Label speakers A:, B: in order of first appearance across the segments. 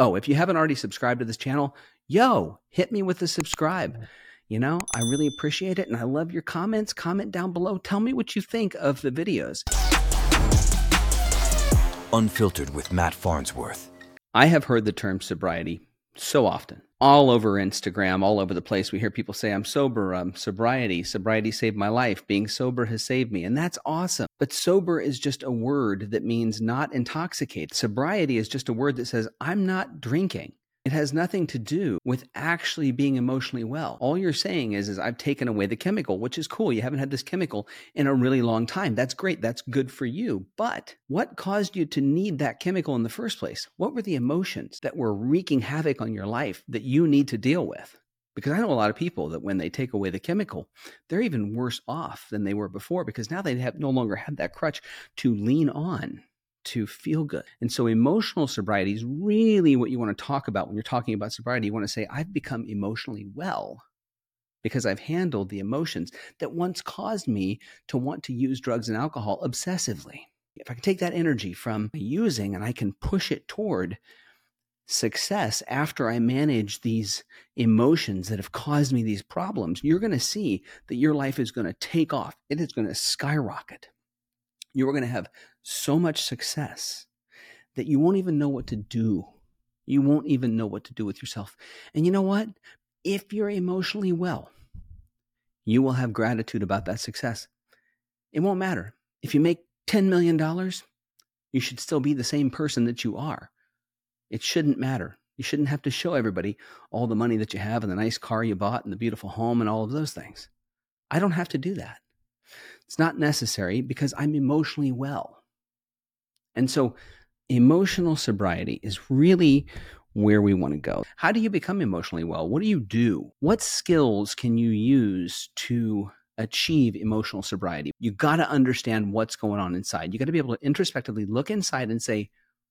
A: Oh, if you haven't already subscribed to this channel, yo, hit me with the subscribe. You know, I really appreciate it and I love your comments. Comment down below. Tell me what you think of the videos.
B: Unfiltered with Matt Farnsworth.
A: I have heard the term sobriety so often. All over Instagram, all over the place, we hear people say, I'm sober, um, sobriety, sobriety saved my life, being sober has saved me. And that's awesome. But sober is just a word that means not intoxicated. Sobriety is just a word that says, I'm not drinking. It has nothing to do with actually being emotionally well. All you're saying is, is I've taken away the chemical, which is cool. You haven't had this chemical in a really long time. That's great. That's good for you. But what caused you to need that chemical in the first place? What were the emotions that were wreaking havoc on your life that you need to deal with? Because I know a lot of people that when they take away the chemical, they're even worse off than they were before because now they have no longer have that crutch to lean on to feel good. And so emotional sobriety is really what you want to talk about when you're talking about sobriety. You want to say, I've become emotionally well because I've handled the emotions that once caused me to want to use drugs and alcohol obsessively. If I can take that energy from using and I can push it toward success after I manage these emotions that have caused me these problems, you're going to see that your life is going to take off. It is going to skyrocket you are going to have so much success that you won't even know what to do. You won't even know what to do with yourself. And you know what? If you're emotionally well, you will have gratitude about that success. It won't matter. If you make $10 million, you should still be the same person that you are. It shouldn't matter. You shouldn't have to show everybody all the money that you have and the nice car you bought and the beautiful home and all of those things. I don't have to do that. It's not necessary because I'm emotionally well. And so, emotional sobriety is really where we want to go. How do you become emotionally well? What do you do? What skills can you use to achieve emotional sobriety? You got to understand what's going on inside. You got to be able to introspectively look inside and say,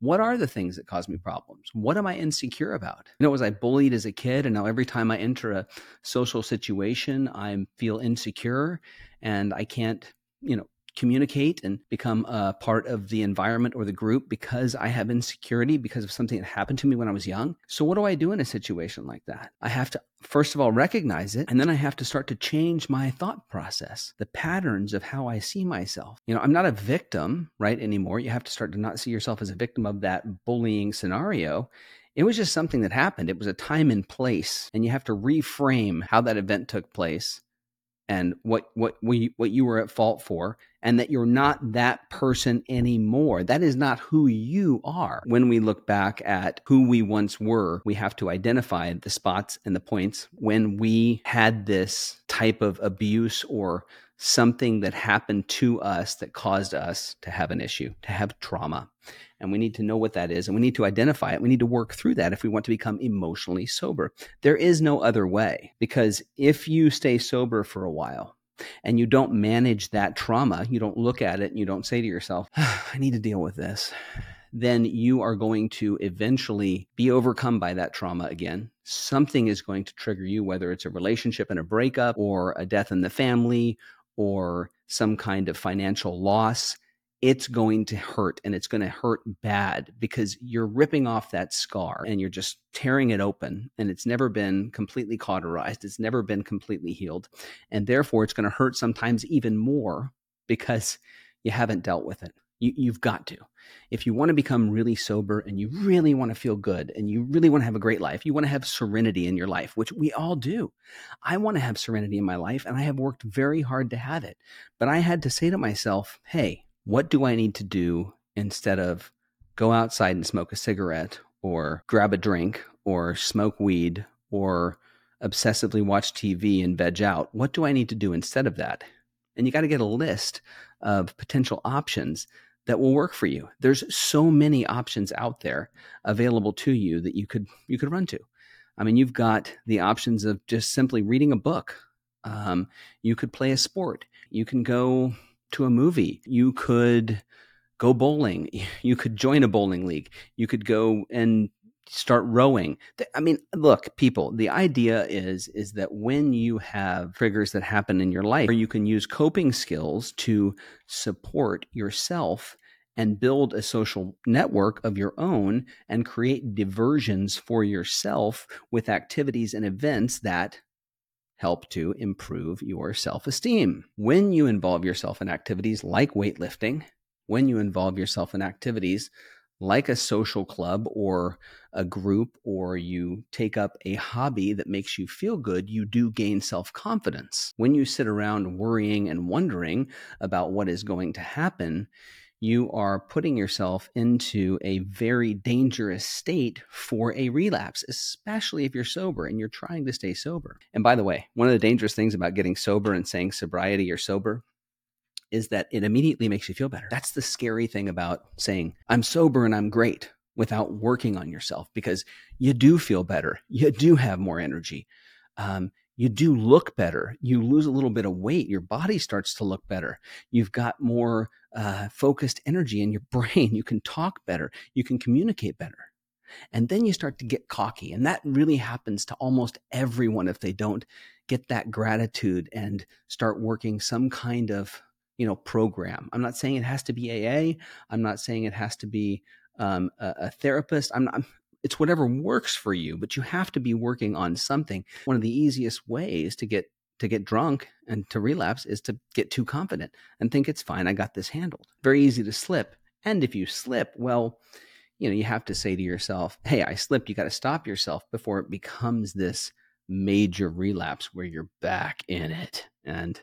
A: what are the things that cause me problems? What am I insecure about? You know, was I bullied as a kid? And now every time I enter a social situation, I feel insecure and I can't, you know, communicate and become a part of the environment or the group because I have insecurity because of something that happened to me when I was young. So, what do I do in a situation like that? I have to, first of all, recognize it, and then I have to start to change my thought process, the patterns of how I see myself. You know, I'm not a victim, right, anymore. You have to start to not see yourself as a victim of that bullying scenario. It was just something that happened. It was a time and place, and you have to reframe how that event took place and what what we what you were at fault for and that you're not that person anymore. That is not who you are. When we look back at who we once were we have to identify the spots and the points when we had this type of abuse or something that happened to us that caused us to have an issue to have trauma and we need to know what that is and we need to identify it. We need to work through that if we want to become emotionally sober. There is no other way because if you stay sober for a while, and you don't manage that trauma, you don't look at it and you don't say to yourself, I need to deal with this, then you are going to eventually be overcome by that trauma again. Something is going to trigger you, whether it's a relationship and a breakup, or a death in the family, or some kind of financial loss it's going to hurt and it's going to hurt bad because you're ripping off that scar and you're just tearing it open and it's never been completely cauterized. It's never been completely healed. And therefore, it's going to hurt sometimes even more because you haven't dealt with it. You, have got to. If you want to become really sober and you really want to feel good and you really want to have a great life, you want to have serenity in your life, which we all do. I want to have serenity in my life and I have worked very hard to have it. But I had to say to myself, hey, what do I need to do instead of go outside and smoke a cigarette or grab a drink or smoke weed or obsessively watch TV and veg out? What do I need to do instead of that? And you got to get a list of potential options that will work for you. There's so many options out there available to you that you could you could run to. I mean, you've got the options of just simply reading a book. Um, you could play a sport. You can go to a movie. You could go bowling. You could join a bowling league. You could go and start rowing. I mean, look, people, the idea is is that when you have triggers that happen in your life, you can use coping skills to support yourself and build a social network of your own and create diversions for yourself with activities and events that help to improve your self esteem. When you involve yourself in activities like weightlifting, when you involve yourself in activities like a social club or a group, or you take up a hobby that makes you feel good, you do gain self confidence. When you sit around worrying and wondering about what is going to happen, you are putting yourself into a very dangerous state for a relapse, especially if you're sober and you're trying to stay sober. And by the way, one of the dangerous things about getting sober and saying sobriety or sober is that it immediately makes you feel better. That's the scary thing about saying, I'm sober and I'm great without working on yourself because you do feel better. You do have more energy. Um, you do look better. You lose a little bit of weight. Your body starts to look better. You've got more uh, focused energy in your brain. You can talk better. You can communicate better. And then you start to get cocky. And that really happens to almost everyone if they don't get that gratitude and start working some kind of you know program. I'm not saying it has to be AA i'm not saying it has to be um, a, a, therapist. I'm not it's whatever works for you but you have to be working on something. One of the easiest ways to get to get drunk and to relapse is to get too confident and think it's fine i got this handled. Very easy to slip. And if you slip well you know you have to say to yourself hey i slipped. You got to stop yourself before it becomes this major relapse where you're back in it. And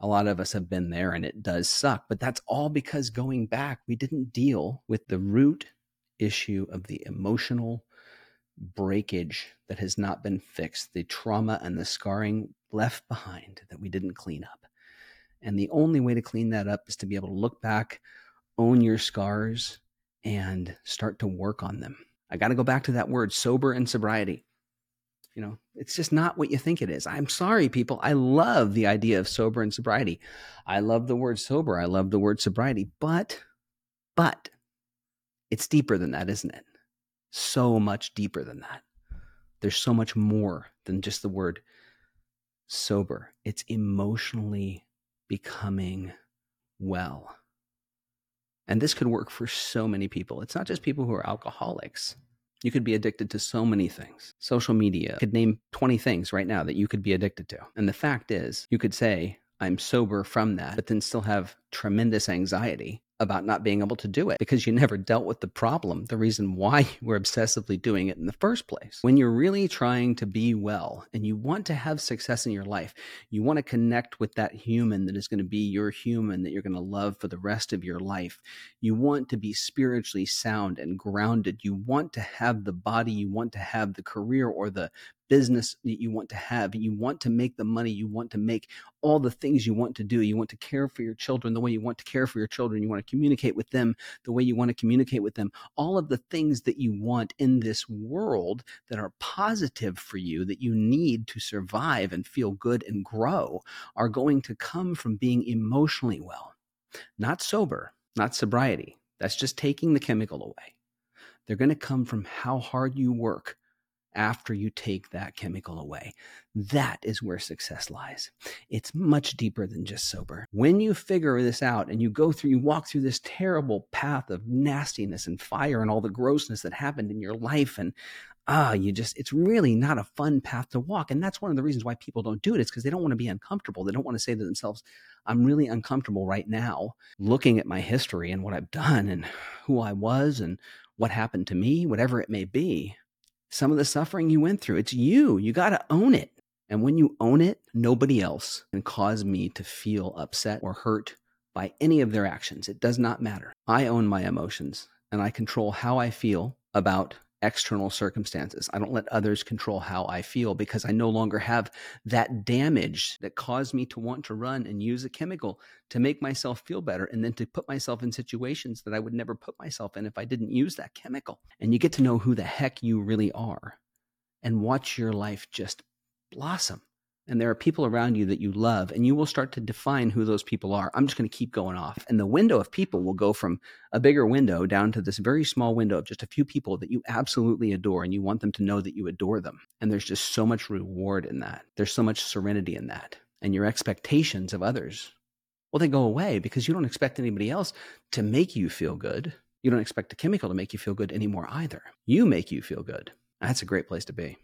A: a lot of us have been there and it does suck, but that's all because going back, we didn't deal with the root issue of the emotional breakage that has not been fixed, the trauma and the scarring left behind that we didn't clean up. And the only way to clean that up is to be able to look back, own your scars, and start to work on them. I got to go back to that word sober and sobriety. You know, it's just not what you think it is. I'm sorry, people. I love the idea of sober and sobriety. I love the word sober. I love the word sobriety. But, but it's deeper than that, isn't it? So much deeper than that. There's so much more than just the word sober. It's emotionally becoming well. And this could work for so many people. It's not just people who are alcoholics. You could be addicted to so many things. Social media could name 20 things right now that you could be addicted to. And the fact is, you could say, I'm sober from that, but then still have tremendous anxiety about not being able to do it because you never dealt with the problem, the reason why you were obsessively doing it in the first place. When you're really trying to be well and you want to have success in your life, you want to connect with that human that is going to be your human that you're going to love for the rest of your life. You want to be spiritually sound and grounded. You want to have the body, you want to have the career or the business that you want to have. You want to make the money. You want to make all the things you want to do. You want to care for your children the way you want to care for your children. You want to communicate with them the way you want to communicate with them. All of the things that you want in this world that are positive for you, that you need to survive and feel good and grow, are going to come from being emotionally well, not sober, not sobriety. That's just taking the chemical away. They're going to come from how hard you work after you take that chemical away. That is where success lies. It's much deeper than just sober. When you figure this out and you go through, you walk through this terrible path of nastiness and fire and all the grossness that happened in your life and ah, you just, it's really not a fun path to walk. And that's one of the reasons why people don't do it. It's because they don't want to be uncomfortable. They don't want to say to themselves, I'm really uncomfortable right now looking at my history and what I've done and who I was and what happened to me, whatever it may be some of the suffering you went through. It's you. You got to own it. And when you own it, nobody else can cause me to feel upset or hurt by any of their actions. It does not matter. I own my emotions and I control how I feel about external circumstances. I don't let others control how I feel because I no longer have that damage that caused me to want to run and use a chemical to make myself feel better and then to put myself in situations that I would never put myself in if I didn't use that chemical. And you get to know who the heck you really are and watch your life just blossom and there are people around you that you love, and you will start to define who those people are. I'm just going to keep going off. And the window of people will go from a bigger window down to this very small window of just a few people that you absolutely adore, and you want them to know that you adore them. And there's just so much reward in that. There's so much serenity in that. And your expectations of others Well, they go away because you don't expect anybody else to make you feel good. You don't expect a chemical to make you feel good anymore either. You make you feel good. That's a great place to be.